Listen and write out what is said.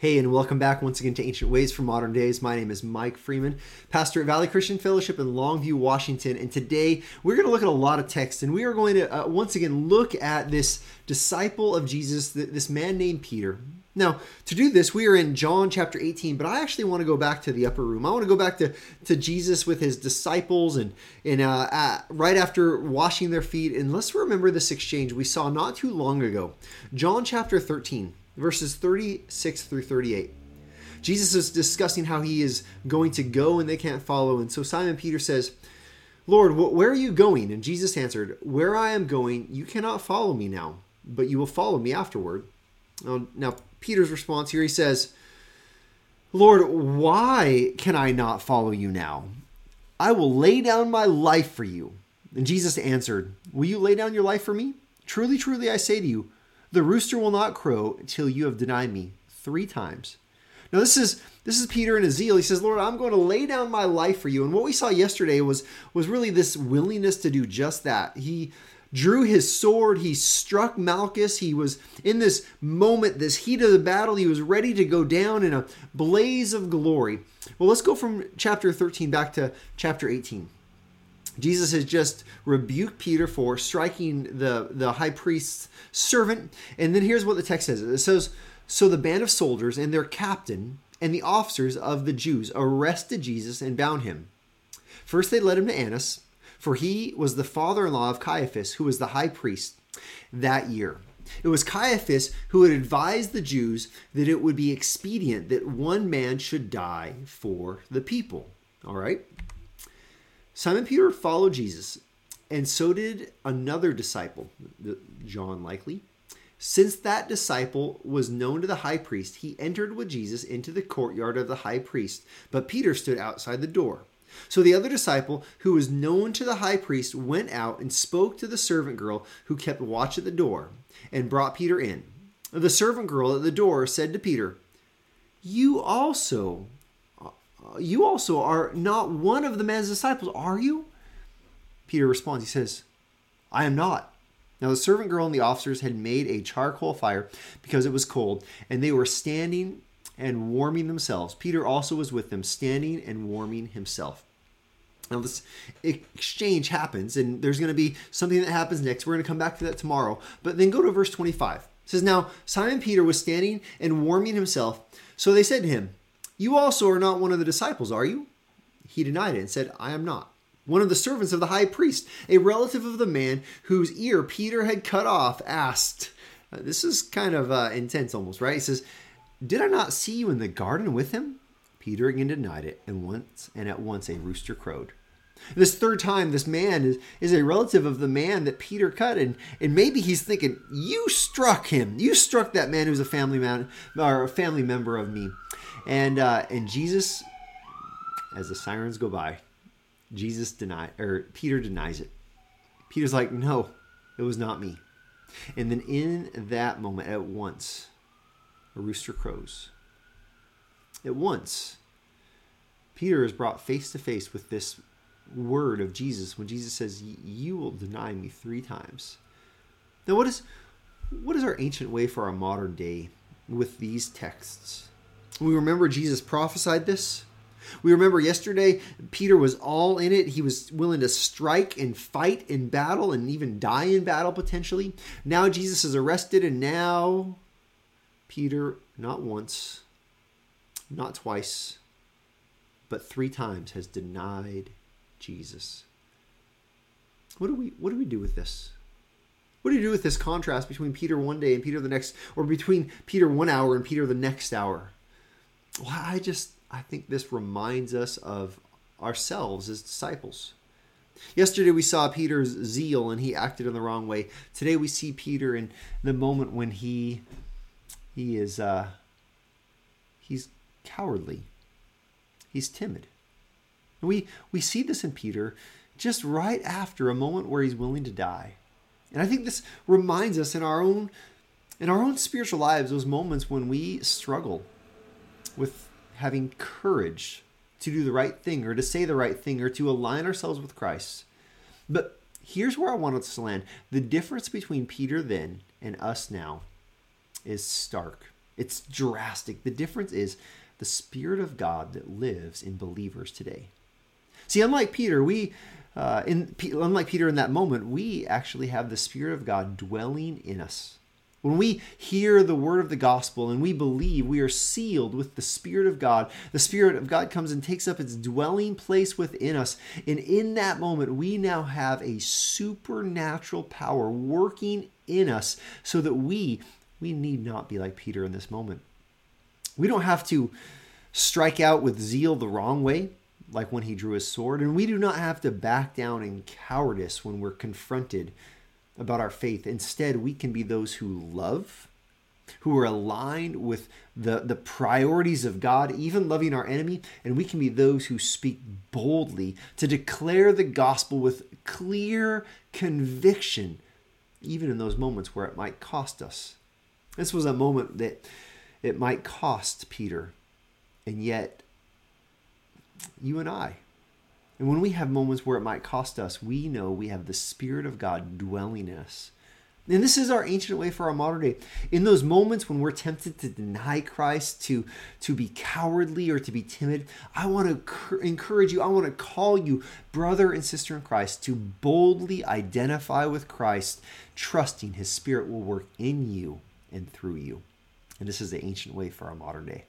Hey, and welcome back once again to Ancient Ways for Modern Days. My name is Mike Freeman, pastor at Valley Christian Fellowship in Longview, Washington. And today we're going to look at a lot of text, and we are going to uh, once again look at this disciple of Jesus, this man named Peter. Now, to do this, we are in John chapter 18, but I actually want to go back to the upper room. I want to go back to, to Jesus with his disciples and, and uh, uh, right after washing their feet. And let's remember this exchange we saw not too long ago. John chapter 13 verses 36 through 38. Jesus is discussing how he is going to go and they can't follow. And so Simon Peter says, Lord, where are you going? And Jesus answered, Where I am going, you cannot follow me now, but you will follow me afterward. Now, Peter's response here, he says, Lord, why can I not follow you now? I will lay down my life for you. And Jesus answered, Will you lay down your life for me? Truly, truly, I say to you, the rooster will not crow until you have denied me three times. Now this is this is Peter in his zeal. He says, Lord, I'm going to lay down my life for you. And what we saw yesterday was was really this willingness to do just that. He drew his sword, he struck Malchus. He was in this moment, this heat of the battle, he was ready to go down in a blaze of glory. Well, let's go from chapter 13 back to chapter 18. Jesus has just rebuked Peter for striking the, the high priest's servant. And then here's what the text says it says, So the band of soldiers and their captain and the officers of the Jews arrested Jesus and bound him. First, they led him to Annas, for he was the father in law of Caiaphas, who was the high priest that year. It was Caiaphas who had advised the Jews that it would be expedient that one man should die for the people. All right? Simon Peter followed Jesus, and so did another disciple, John likely. Since that disciple was known to the high priest, he entered with Jesus into the courtyard of the high priest, but Peter stood outside the door. So the other disciple, who was known to the high priest, went out and spoke to the servant girl who kept watch at the door, and brought Peter in. The servant girl at the door said to Peter, You also you also are not one of the man's disciples, are you? Peter responds, he says, I am not. Now the servant girl and the officers had made a charcoal fire because it was cold, and they were standing and warming themselves. Peter also was with them, standing and warming himself. Now, this exchange happens, and there's going to be something that happens next. We're going to come back to that tomorrow. But then go to verse 25. It says, Now Simon Peter was standing and warming himself. So they said to him, you also are not one of the disciples, are you? He denied it and said, I am not. One of the servants of the high priest, a relative of the man whose ear Peter had cut off, asked, uh, This is kind of uh, intense almost, right? He says, Did I not see you in the garden with him? Peter again denied it, and once and at once a rooster crowed. This third time, this man is, is a relative of the man that Peter cut, and, and maybe he's thinking, You struck him. You struck that man who's a family man or a family member of me. And uh, and Jesus, as the sirens go by, Jesus deny or Peter denies it. Peter's like, no, it was not me. And then in that moment, at once, a rooster crows. At once, Peter is brought face to face with this word of Jesus when Jesus says, "You will deny me three times." Now, what is what is our ancient way for our modern day with these texts? We remember Jesus prophesied this. We remember yesterday Peter was all in it. He was willing to strike and fight in battle and even die in battle potentially. Now Jesus is arrested, and now Peter, not once, not twice, but three times has denied Jesus. What do we what do we do with this? What do you do with this contrast between Peter one day and Peter the next, or between Peter one hour and Peter the next hour? Well, I just I think this reminds us of ourselves as disciples. Yesterday we saw Peter's zeal and he acted in the wrong way. Today we see Peter in the moment when he he is uh he's cowardly. He's timid. And we we see this in Peter just right after a moment where he's willing to die. And I think this reminds us in our own in our own spiritual lives those moments when we struggle with having courage to do the right thing or to say the right thing or to align ourselves with Christ. But here's where I want us to land. The difference between Peter then and us now is stark. It's drastic. The difference is the Spirit of God that lives in believers today. See, unlike Peter, we uh, in unlike Peter in that moment, we actually have the Spirit of God dwelling in us. When we hear the word of the gospel and we believe, we are sealed with the Spirit of God. The Spirit of God comes and takes up its dwelling place within us. And in that moment, we now have a supernatural power working in us so that we we need not be like Peter in this moment. We don't have to strike out with zeal the wrong way, like when he drew his sword, and we do not have to back down in cowardice when we're confronted about our faith. Instead, we can be those who love, who are aligned with the, the priorities of God, even loving our enemy, and we can be those who speak boldly to declare the gospel with clear conviction, even in those moments where it might cost us. This was a moment that it might cost Peter, and yet you and I. And when we have moments where it might cost us, we know we have the Spirit of God dwelling in us. And this is our ancient way for our modern day. In those moments when we're tempted to deny Christ, to, to be cowardly or to be timid, I want to encourage you, I want to call you, brother and sister in Christ, to boldly identify with Christ, trusting his Spirit will work in you and through you. And this is the ancient way for our modern day.